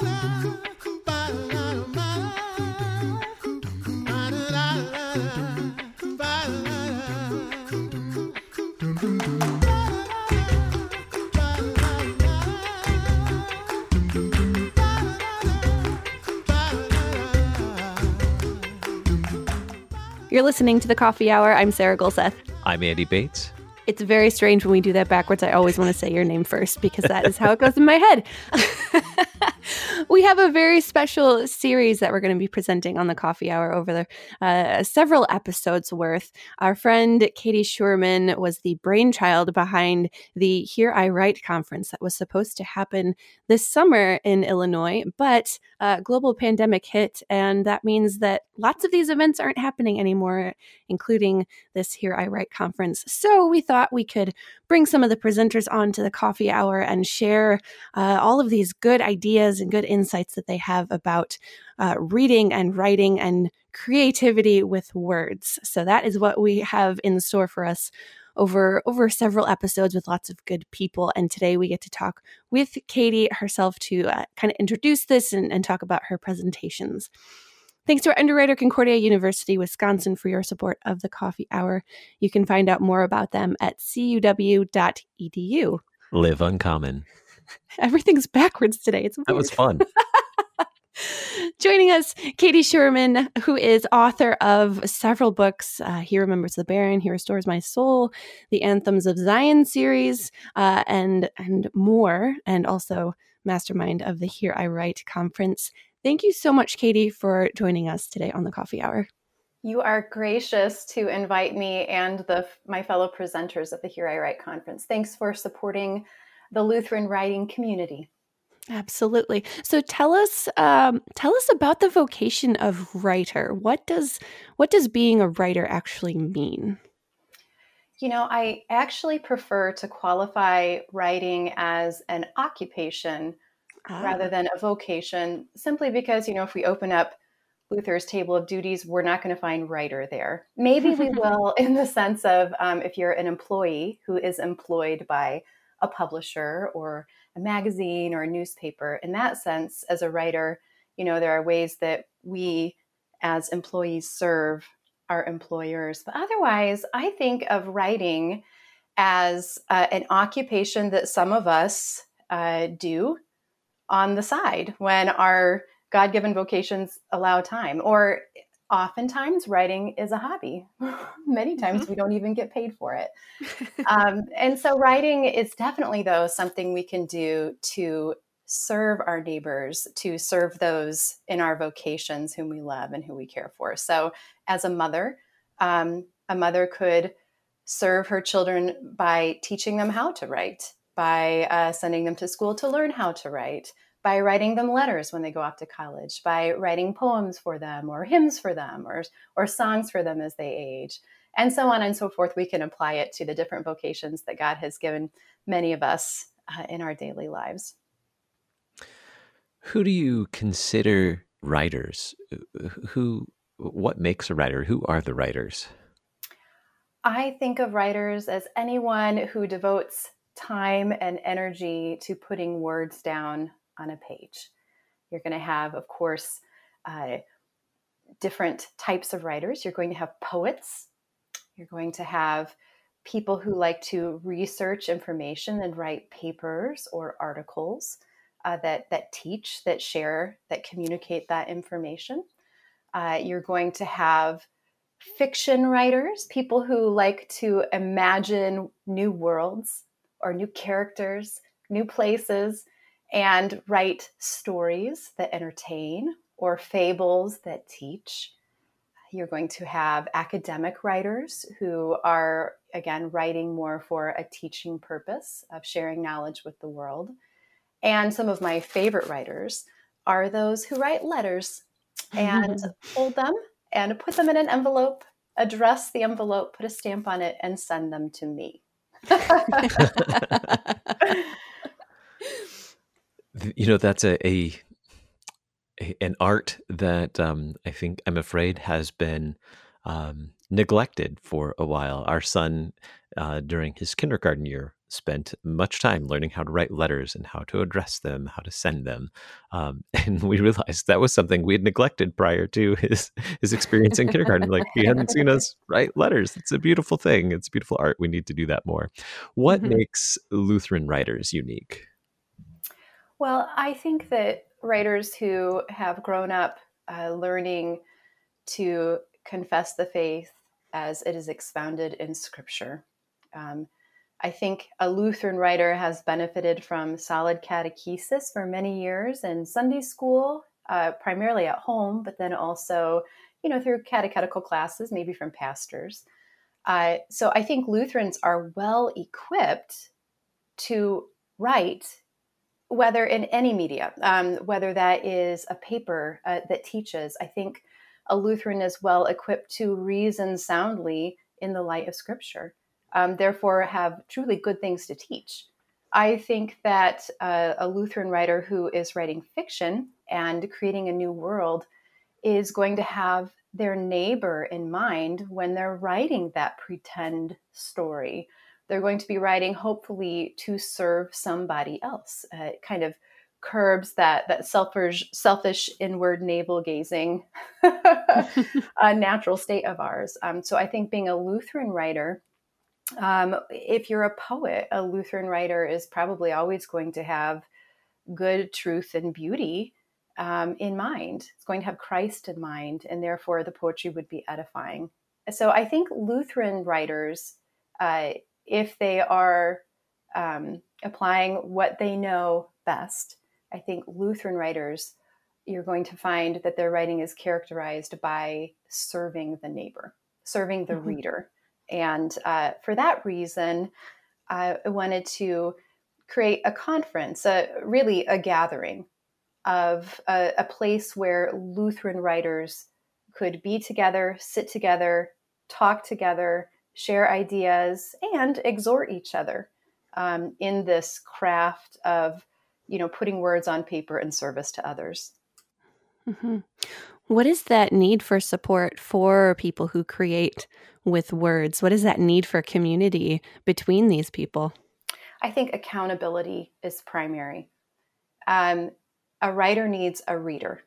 You're listening to the Coffee Hour. I'm Sarah Gulseth. I'm Andy Bates. It's very strange when we do that backwards. I always want to say your name first because that is how it goes in my head. we have a very special series that we're going to be presenting on the coffee hour over the uh, several episodes worth. Our friend Katie Schuermann was the brainchild behind the Here I Write conference that was supposed to happen this summer in Illinois, but uh, global pandemic hit, and that means that lots of these events aren't happening anymore, including this Here I Write conference. So we thought we could bring some of the presenters on to the coffee hour and share uh, all of these good ideas and good insights that they have about uh, reading and writing and creativity with words. So that is what we have in store for us over over several episodes with lots of good people. And today we get to talk with Katie herself to uh, kind of introduce this and, and talk about her presentations. Thanks to our underwriter, Concordia University, Wisconsin, for your support of the coffee hour. You can find out more about them at cuw.edu. Live uncommon. Everything's backwards today. It's weird. That was fun. Joining us, Katie Schuermann, who is author of several books. Uh, he Remembers the Barren, He Restores My Soul, the Anthems of Zion series, uh, and and more, and also mastermind of the Here I Write conference. Thank you so much, Katie, for joining us today on the Coffee Hour. You are gracious to invite me and the my fellow presenters at the Here I Write conference. Thanks for supporting the Lutheran writing community. Absolutely. So tell us, um, tell us about the vocation of writer. What does what does being a writer actually mean? You know, I actually prefer to qualify writing as an occupation ah. rather than a vocation, simply because, you know, if we open up Luther's table of duties, we're not going to find writer there. Maybe we will in the sense of um, if you're an employee who is employed by a publisher or a magazine or a newspaper. In that sense, as a writer, you know, there are ways that we as employees serve our employers. But otherwise, I think of writing as uh, an occupation that some of us uh, do on the side when our God given vocations allow time. Or oftentimes, writing is a hobby. Many times mm-hmm. we don't even get paid for it. um, and so, writing is definitely, though, something we can do to serve our neighbors, to serve those in our vocations whom we love and who we care for. So, as a mother, um, a mother could serve her children by teaching them how to write by uh, sending them to school to learn how to write, by writing them letters when they go off to college, by writing poems for them or hymns for them or, or songs for them as they age, and so on and so forth. We can apply it to the different vocations that God has given many of us uh, in our daily lives. Who do you consider writers? Who, what makes a writer? Who are the writers? I think of writers as anyone who devotes time and energy to putting words down on a page. You're going to have, of course, uh, different types of writers. You're going to have poets. You're going to have people who like to research information and write papers or articles uh, that that teach, that share, that communicate that information. Uh, you're going to have fiction writers, people who like to imagine new worlds or new characters, new places, and write stories that entertain or fables that teach. You're going to have academic writers who are, again, writing more for a teaching purpose of sharing knowledge with the world. And some of my favorite writers are those who write letters and hold them and put them in an envelope, address the envelope, put a stamp on it, and send them to me. you know, that's a, a, a an art that um, I think I'm afraid has been um, neglected for a while. Our son, uh, during his kindergarten year, spent much time learning how to write letters and how to address them, how to send them. Um, and we realized that was something we had neglected prior to his his experience in kindergarten. Like he hadn't seen us write letters. It's a beautiful thing. It's beautiful art. We need to do that more. What mm-hmm. makes Lutheran writers unique? Well, I think that writers who have grown up uh, learning to confess the faith as it is expounded in Scripture. Um, I think a Lutheran writer has benefited from solid catechesis for many years in Sunday school, uh, primarily at home, but then also, you know, through catechetical classes, maybe from pastors. Uh, so I think Lutherans are well equipped to write, whether in any media, um, whether that is a paper uh, that teaches. I think a Lutheran is well equipped to reason soundly in the light of Scripture um, therefore have truly good things to teach. I think that uh, a Lutheran writer who is writing fiction and creating a new world is going to have their neighbor in mind when they're writing that pretend story. They're going to be writing, hopefully, to serve somebody else. Uh, it kind of curbs that that selfish, selfish inward navel gazing uh, natural state of ours. Um, so I think being a Lutheran writer um, if you're a poet, a Lutheran writer is probably always going to have good truth and beauty um, in mind. It's going to have Christ in mind, and therefore the poetry would be edifying. So I think Lutheran writers, uh, if they are um, applying what they know best, I think Lutheran writers, you're going to find that their writing is characterized by serving the neighbor, serving the mm-hmm. reader. And uh, for that reason, I wanted to create a conference, a, really a gathering of a, a place where Lutheran writers could be together, sit together, talk together, share ideas, and exhort each other um, in this craft of, you know, putting words on paper in service to others. Mm-hmm. What is that need for support for people who create with words? What is that need for community between these people? I think accountability is primary. Um, a writer needs a reader.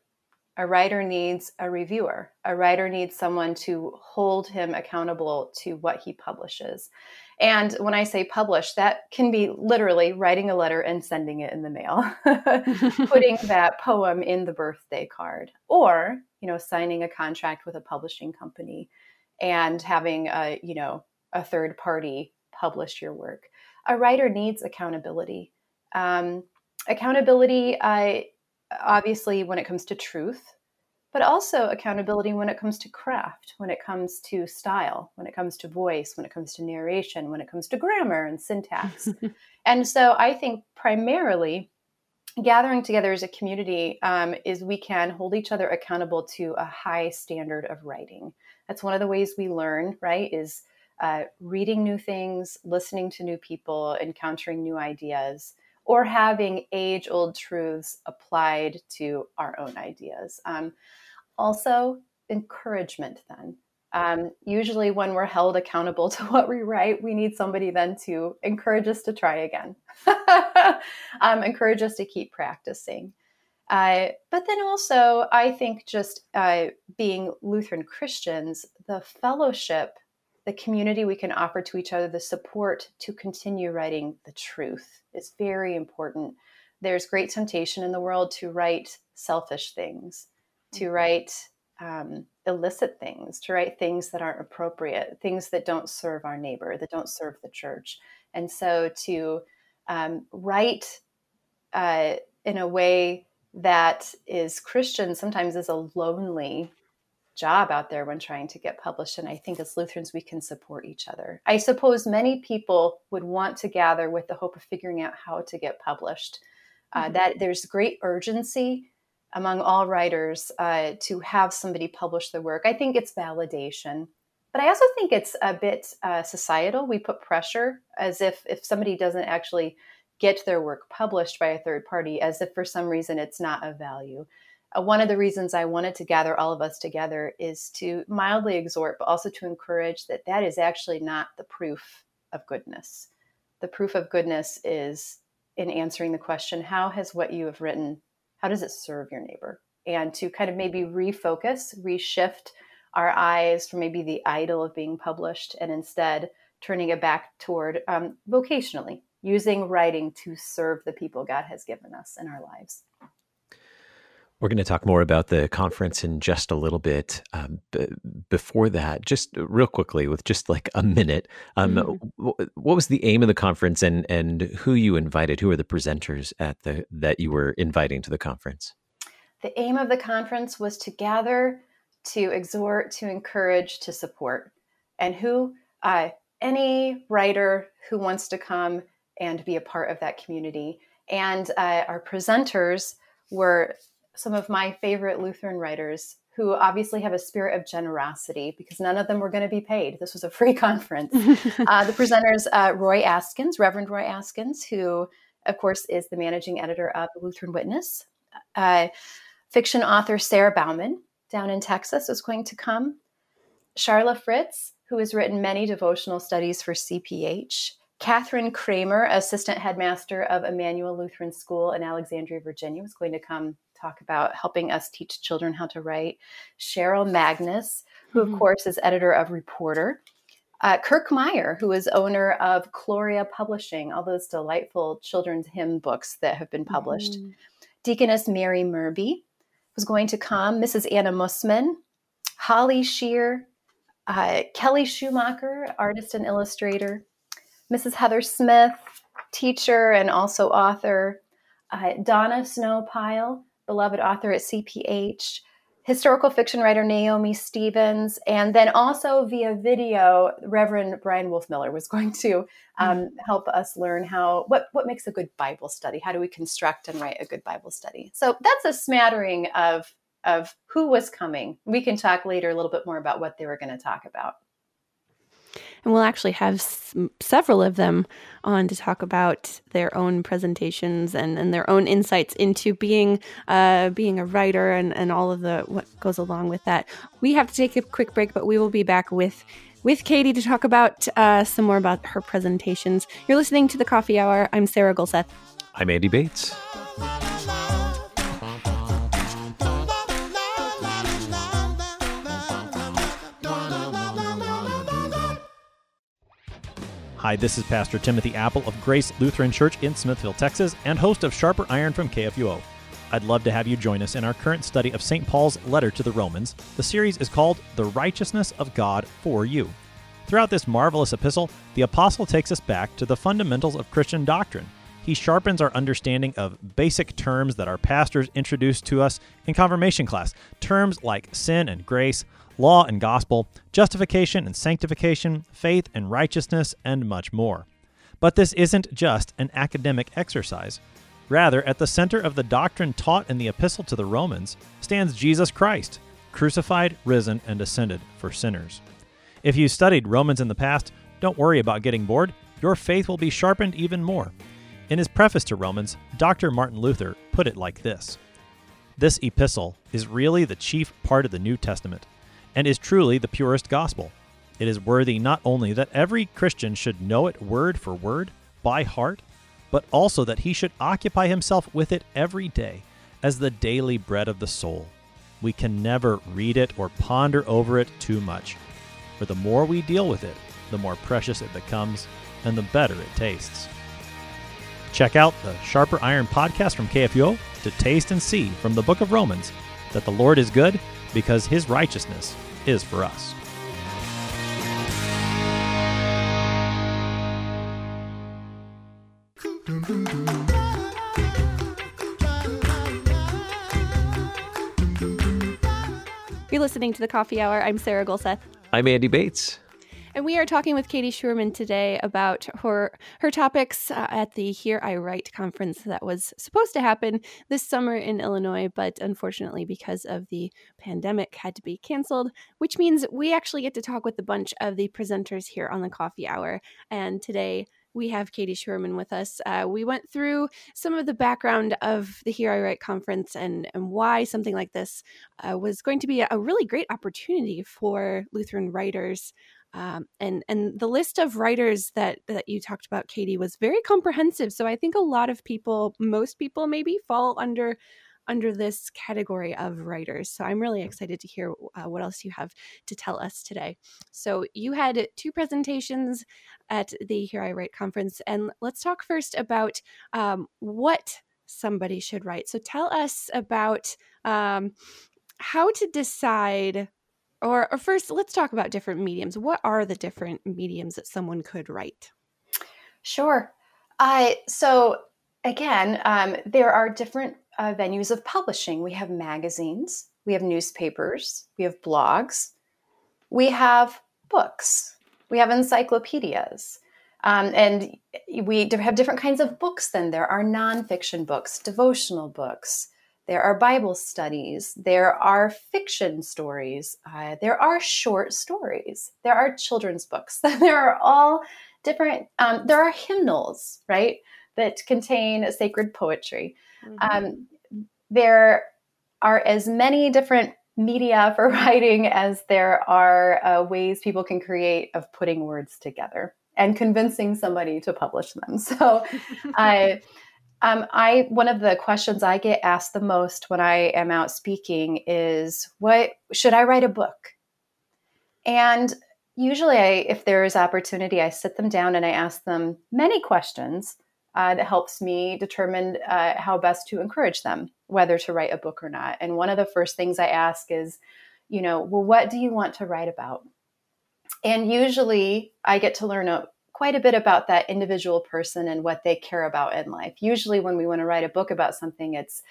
A writer needs a reviewer. A writer needs someone to hold him accountable to what he publishes. And when I say publish, that can be literally writing a letter and sending it in the mail, putting that poem in the birthday card, or, you know, signing a contract with a publishing company and having a, you know, a third party publish your work. A writer needs accountability. Um, accountability, I obviously, when it comes to truth, but also accountability when it comes to craft, when it comes to style, when it comes to voice, when it comes to narration, when it comes to grammar and syntax. and so I think primarily gathering together as a community um, is we can hold each other accountable to a high standard of writing. That's one of the ways we learn, right? Is uh, reading new things, listening to new people, encountering new ideas, or having age old truths applied to our own ideas. Um, also, encouragement then. Um, usually, when we're held accountable to what we write, we need somebody then to encourage us to try again, um, encourage us to keep practicing. Uh, but then also, I think just uh, being Lutheran Christians, the fellowship, the community we can offer to each other, the support to continue writing the truth is very important. There's great temptation in the world to write selfish things to mm-hmm. write um, illicit things, to write things that aren't appropriate, things that don't serve our neighbor, that don't serve the church. And so to um, write uh, in a way that is Christian sometimes is a lonely job out there when trying to get published. And I think as Lutherans, we can support each other. I suppose many people would want to gather with the hope of figuring out how to get published. Uh, mm-hmm. That there's great urgency among all writers uh, to have somebody publish their work. I think it's validation, but I also think it's a bit uh, societal. We put pressure as if if somebody doesn't actually get their work published by a third party, as if for some reason it's not of value. Uh, one of the reasons I wanted to gather all of us together is to mildly exhort, but also to encourage that that is actually not the proof of goodness. the proof of goodness is in answering the question how has what you have written how does it serve your neighbor and to kind of maybe refocus reshift our eyes from maybe the idol of being published and instead turning it back toward um, vocationally using writing to serve the people god has given us in our lives we're going to talk more about the conference in just a little bit. Um, b- before that, just real quickly, with just like a minute, um, mm-hmm. w- what was the aim of the conference, and and who you invited? Who are the presenters at the that you were inviting to the conference? The aim of the conference was to gather, to exhort, to encourage, to support, and who uh, any writer who wants to come and be a part of that community. And uh, our presenters were some of my favorite Lutheran writers who obviously have a spirit of generosity because none of them were going to be paid. This was a free conference. uh, the presenters, uh, Roy Askins, Reverend Roy Askins, who, of course, is the managing editor of the Lutheran Witness. Uh, fiction author Sarah Bauman down in Texas is going to come. Sharla Fritz, who has written many devotional studies for CPH. Catherine Kramer, assistant headmaster of Immanuel Lutheran School in Alexandria, Virginia, was going to come talk about helping us teach children how to write. Cheryl Magness, who, mm-hmm. of course, is editor of Reporter. Uh, Kirk Meyer, who is owner of Gloria Publishing, all those delightful children's hymn books that have been published. Mm-hmm. Deaconess Mary Moerbe was going to come, Mrs. Anna Mussmann, Holly Scheer, uh, Kelly Schumacher, artist and illustrator, Mrs. Heather Smith, teacher and also author, uh, Donna Snowpile, beloved author at CPH, historical fiction writer Naomi Stevens, and then also via video, Reverend Brian Wolfmueller was going to um, mm-hmm. help us learn how what what makes a good Bible study. How do we construct and write a good Bible study? So that's a smattering of of who was coming. We can talk later a little bit more about what they were going to talk about and we'll actually have s- several of them on to talk about their own presentations and, and their own insights into being uh, being a writer and, and all of the what goes along with that. We have to take a quick break, but we will be back with with Katie to talk about uh, some more about her presentations. You're listening to the Coffee Hour. I'm Sarah Gulseth. I'm Andy Bates. Hi, this is Pastor Timothy Appel of Grace Lutheran Church in Smithville, Texas, and host of Sharper Iron from KFUO. I'd love to have you join us in our current study of St. Paul's letter to the Romans. The series is called The Righteousness of God for You. Throughout this marvelous epistle, the apostle takes us back to the fundamentals of Christian doctrine. He sharpens our understanding of basic terms that our pastors introduced to us in confirmation class, terms like sin and grace, law and gospel, justification and sanctification, faith and righteousness, and much more. But this isn't just an academic exercise. Rather, at the center of the doctrine taught in the Epistle to the Romans stands Jesus Christ, crucified, risen, and ascended for sinners. If you studied Romans in the past, don't worry about getting bored. Your faith will be sharpened even more. In his preface to Romans, Dr. Martin Luther put it like this This epistle is really the chief part of the New Testament and is truly the purest gospel. It is worthy not only that every Christian should know it word for word, by heart, but also that he should occupy himself with it every day as the daily bread of the soul. We can never read it or ponder over it too much, for the more we deal with it, the more precious it becomes and the better it tastes. Check out the Sharper Iron podcast from KFUO to taste and see from the book of Romans that the Lord is good because his righteousness is for us. You're listening to the Coffee Hour. I'm Sarah Gulseth. I'm Andy Bates. And we are talking with Katie Schuermann today about her her topics uh, at the Here I Write conference that was supposed to happen this summer in Illinois, but unfortunately because of the pandemic had to be canceled, which means we actually get to talk with a bunch of the presenters here on the Coffee Hour. And today we have Katie Schuermann with us. Uh, we went through some of the background of the Here I Write conference and, and why something like this uh, was going to be a really great opportunity for Lutheran writers Um, and and the list of writers that that you talked about, Katie, was very comprehensive. So I think a lot of people, most people, maybe fall under under this category of writers. So I'm really excited to hear uh, what else you have to tell us today. So you had two presentations at the Here I Write conference, and let's talk first about um, what somebody should write. So tell us about um, how to decide. Or, or first, let's talk about different mediums. What are the different mediums that someone could write? Sure. Uh, so again, um, there are different uh, venues of publishing. We have magazines, we have newspapers, we have blogs, we have books, we have encyclopedias. Um, and we have different kinds of books then. There are nonfiction books, devotional books, there are Bible studies, there are fiction stories, uh, there are short stories, there are children's books, there are all different, um, there are hymnals, right, that contain sacred poetry. Mm-hmm. Um, there are as many different media for writing as there are uh, ways people can create of putting words together and convincing somebody to publish them. So, I, um, I one of the questions I get asked the most when I am out speaking is, "What should I write a book?" And usually, I, if there is opportunity, I sit them down and I ask them many questions uh, that helps me determine uh, how best to encourage them, whether to write a book or not. And one of the first things I ask is, you know, well, what do you want to write about? And usually I get to learn a, quite a bit about that individual person and what they care about in life. Usually, when we want to write a book about something, it's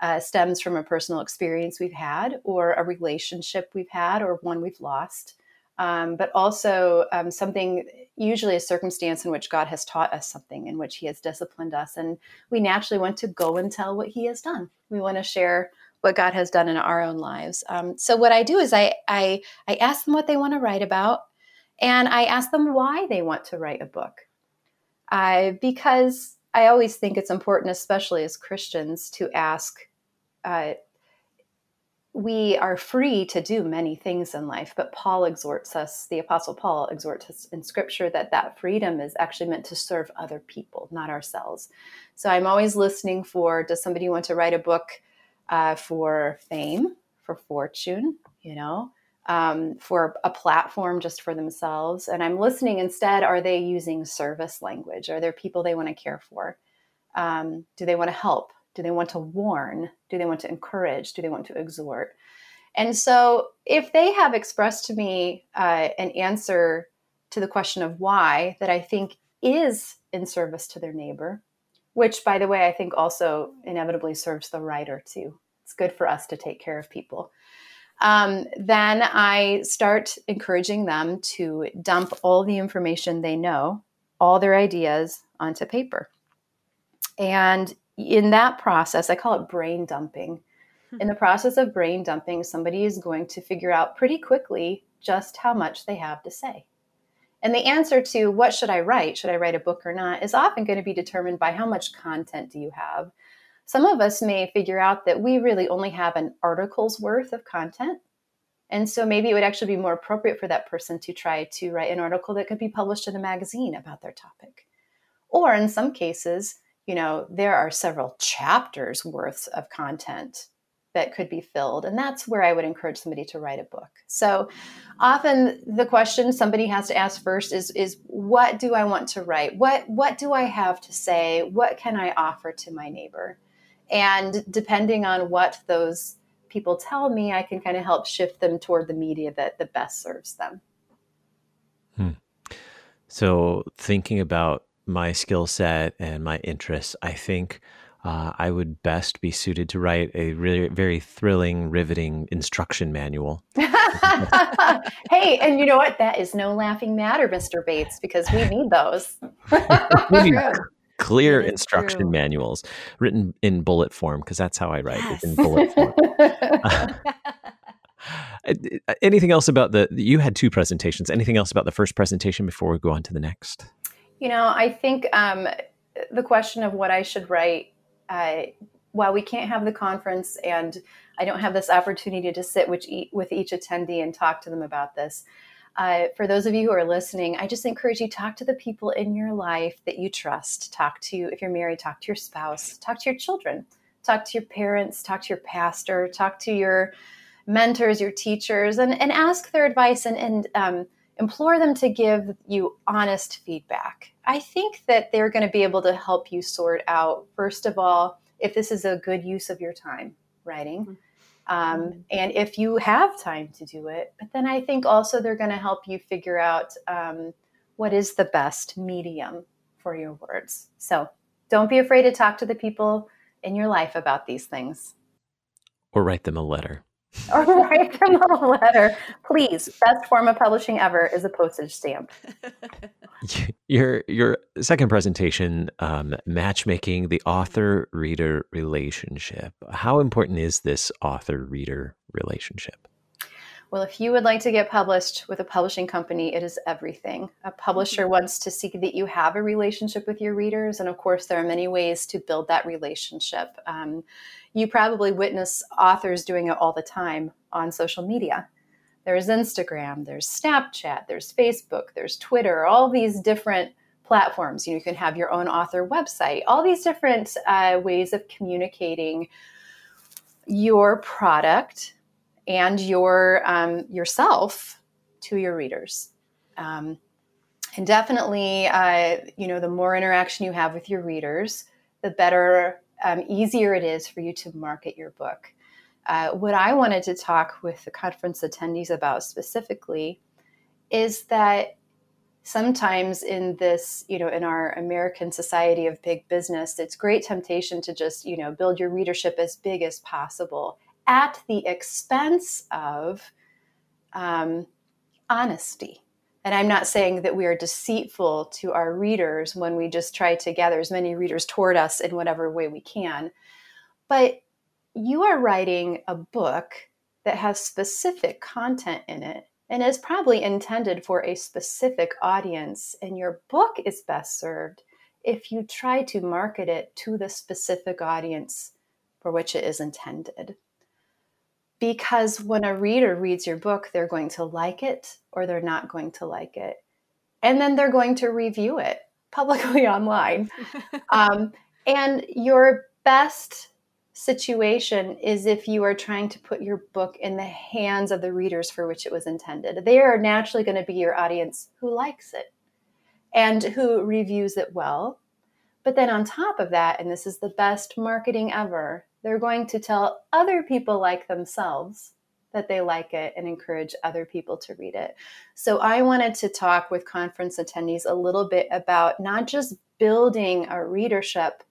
uh, stems from a personal experience we've had, or a relationship we've had, or one we've lost um, but also um, something, usually a circumstance in which God has taught us something, in which He has disciplined us. And we naturally want to go and tell what He has done. We want to share what God has done in our own lives. Um, so what I do is I, I I ask them what they want to write about, and I ask them why they want to write a book. Because I always think it's important, especially as Christians, to ask uh, we are free to do many things in life, but Paul exhorts us, the Apostle Paul exhorts us in Scripture that that freedom is actually meant to serve other people, not ourselves. So I'm always listening for does somebody want to write a book uh, for fame, for fortune, you know, um, for a platform just for themselves? And I'm listening instead, are they using service language? Are there people they want to care for? Um, do they want to help? Do they want to warn? Do they want to encourage? Do they want to exhort? And so, if they have expressed to me uh, an answer to the question of why that I think is in service to their neighbor, which, by the way, I think also inevitably serves the writer too. It's good for us to take care of people. Um, then I start encouraging them to dump all the information they know, all their ideas onto paper. And in that process, I call it brain dumping. In the process of brain dumping, somebody is going to figure out pretty quickly just how much they have to say. And the answer to what should I write, should I write a book or not, is often going to be determined by how much content do you have. Some of us may figure out that we really only have an article's worth of content. And so maybe it would actually be more appropriate for that person to try to write an article that could be published in a magazine about their topic. Or in some cases, you know, there are several chapters worth of content that could be filled. And that's where I would encourage somebody to write a book. So often the question somebody has to ask first is, is what do I want to write? What, what do I have to say? What can I offer to my neighbor? And depending on what those people tell me, I can kind of help shift them toward the media that, the best serves them. Hmm. So thinking about my skill set and my interests, I think uh, I would best be suited to write a really very thrilling, riveting instruction manual. hey, and you know what? That is no laughing matter, Mr. Bates, because we need those. clear instruction true. manuals written in bullet form because that's how I write yes. in bullet form. anything else about the you had two presentations anything else about the first presentation before we go on to the next you know, I think um, the question of what I should write, uh, while we can't have the conference and I don't have this opportunity to sit with with each attendee and talk to them about this, uh, for those of you who are listening, I just encourage you talk to the people in your life that you trust. Talk to, if you're married, talk to your spouse, talk to your children, talk to your parents, talk to your pastor, talk to your mentors, your teachers, and, and ask their advice and, and um, implore them to give you honest feedback. I think that they're going to be able to help you sort out, first of all, if this is a good use of your time writing. Mm-hmm um, and if you have time to do it. But then I think also they're going to help you figure out um, what is the best medium for your words. So don't be afraid to talk to the people in your life about these things. Or write them a letter. or write them a letter. Please, best form of publishing ever is a postage stamp. Your your second presentation, um, matchmaking the author reader relationship. How important is this author reader relationship? Well, if you would like to get published with a publishing company, it is everything. A publisher mm-hmm. wants to see that you have a relationship with your readers. And of course, there are many ways to build that relationship. Um, you probably witness authors doing it all the time on social media. There's Instagram, there's Snapchat, there's Facebook, there's Twitter, all these different platforms. You, know, you can have your own author website, all these different uh, ways of communicating your product and your um, yourself to your readers. Um, and definitely, uh, you know, the more interaction you have with your readers, the better, um, easier it is for you to market your book. Uh, what I wanted to talk with the conference attendees about specifically is that sometimes in this, you know, in our American society of big business, it's great temptation to just, you know, build your readership as big as possible at the expense of um, honesty. And I'm not saying that we are deceitful to our readers when we just try to gather as many readers toward us in whatever way we can. But you are writing a book that has specific content in it and is probably intended for a specific audience. And your book is best served if you try to market it to the specific audience for which it is intended. Because when a reader reads your book, they're going to like it or they're not going to like it. And then they're going to review it publicly online. um, and your best situation is if you are trying to put your book in the hands of the readers for which it was intended. They are naturally going to be your audience who likes it and who reviews it well. But then on top of that, and this is the best marketing ever, they're going to tell other people like themselves that they like it and encourage other people to read it. So I wanted to talk with conference attendees a little bit about not just building a readership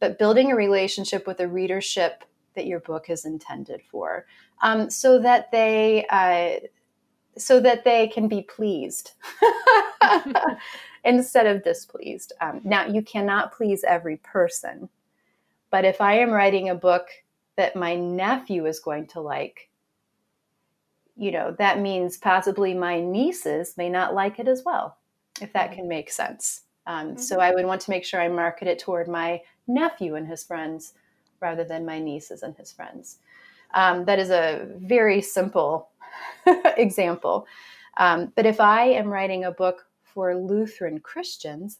but building a relationship with a readership that your book is intended for, um, so that they uh, so that they can be pleased instead of displeased. Um, now, you cannot please every person, but if I am writing a book that my nephew is going to like, you know, that means possibly my nieces may not like it as well, if that mm-hmm. can make sense. Um, mm-hmm. So I would want to make sure I market it toward my nephew and his friends rather than my nieces and his friends. Um, that is a very simple example. Um, but if I am writing a book for Lutheran Christians,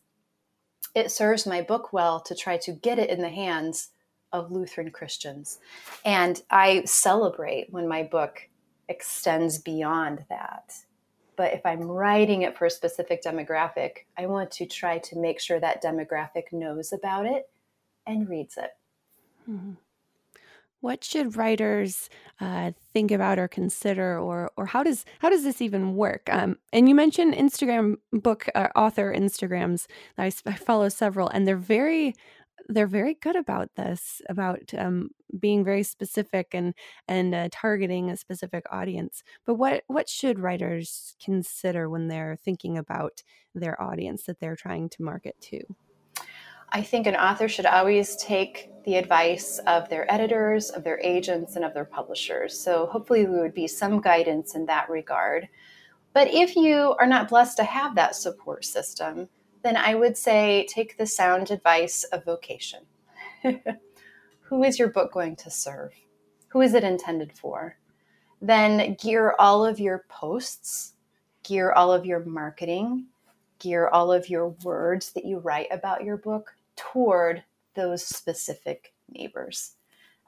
it serves my book well to try to get it in the hands of Lutheran Christians. And I celebrate when my book extends beyond that. But if I'm writing it for a specific demographic, I want to try to make sure that demographic knows about it and reads it. Mm-hmm. What should writers uh, think about or consider, or or how does how does this even work? Um, and you mentioned Instagram book uh, author Instagrams. I, I follow several, and they're very they're very good about this about um, being very specific and and uh, targeting a specific audience but what what should writers consider when they're thinking about their audience that they're trying to market to I think an author should always take the advice of their editors, of their agents, and of their publishers. So hopefully, there would be some guidance in that regard. But if you are not blessed to have that support system, then I would say take the sound advice of vocation. Who is your book going to serve? Who is it intended for? Then gear all of your posts gear all of your marketing, gear all of your words that you write about your book toward those specific neighbors.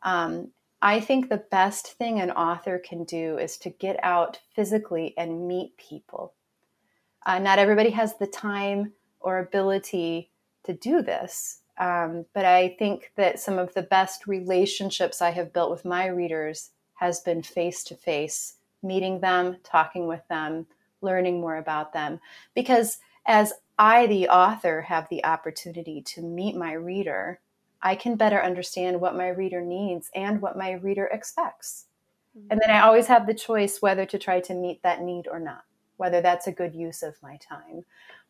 Um, I think the best thing an author can do is to get out physically and meet people. Uh, not everybody has the time or ability to do this, um, but I think that some of the best relationships I have built with my readers has been face to face, meeting them, talking with them, learning more about them. Because as I, the author, have the opportunity to meet my reader, I can better understand what my reader needs and what my reader expects. And then I always have the choice whether to try to meet that need or not, whether that's a good use of my time.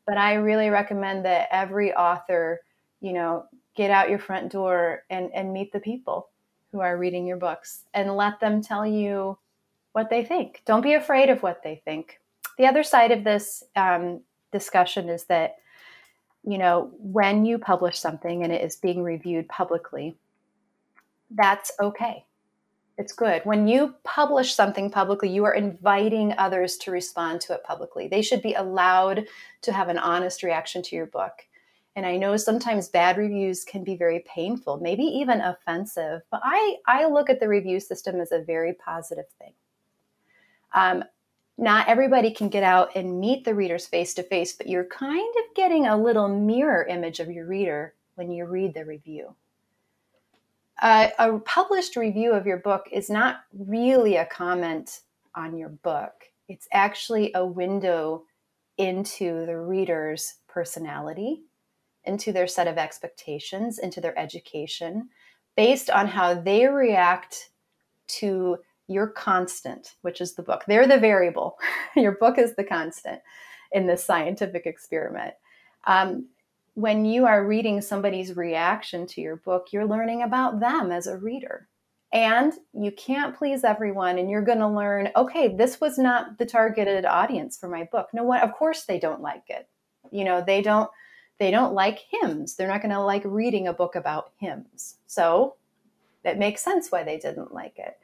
But I really recommend that every author, you know, get out your front door and, and meet the people who are reading your books and let them tell you what they think. Don't be afraid of what they think. The other side of this um, discussion is that you know, when you publish something and it is being reviewed publicly, that's okay. It's good. When you publish something publicly, you are inviting others to respond to it publicly. They should be allowed to have an honest reaction to your book. And I know sometimes bad reviews can be very painful, maybe even offensive, but I, I look at the review system as a very positive thing. Um, not everybody can get out and meet the readers face to face, but you're kind of getting a little mirror image of your reader when you read the review. Uh, a published review of your book is not really a comment on your book, it's actually a window into the reader's personality, into their set of expectations, into their education, based on how they react to your constant, which is the book. They're the variable. your book is the constant in this scientific experiment. Um, when you are reading somebody's reaction to your book, you're learning about them as a reader. And you can't please everyone, and you're going to learn okay, this was not the targeted audience for my book. No one, of course, they don't like it. You know, they don't. They don't like hymns. They're not going to like reading a book about hymns. So it makes sense why they didn't like it.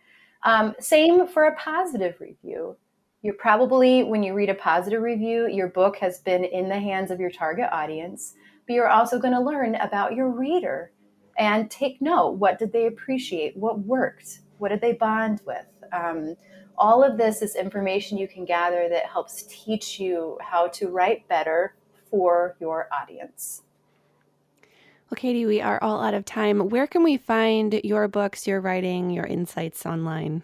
Um, same for a positive review. You're probably, when you read a positive review, your book has been in the hands of your target audience, but you're also going to learn about your reader and take note. What did they appreciate? What worked? What did they bond with? Um, all of this is information you can gather that helps teach you how to write better for your audience. Well, Katie, we are all out of time. Where can we find your books, your writing, your insights online?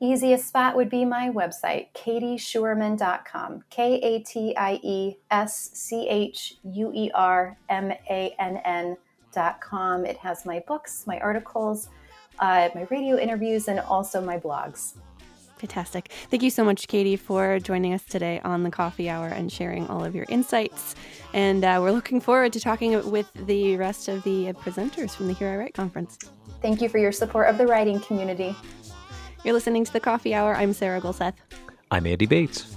Easiest spot would be my website, katieschuermann.com. K A T I E S C H U E R M A N N.com. It has my books, my articles, uh, my radio interviews, and also my blogs. Fantastic. Thank you so much, Katie, for joining us today on the coffee hour and sharing all of your insights. And uh, we're looking forward to talking with the rest of the presenters from the Here I Write conference. Thank you for your support of the writing community. You're listening to the coffee hour. I'm Sarah Gulseth. I'm Andy Bates.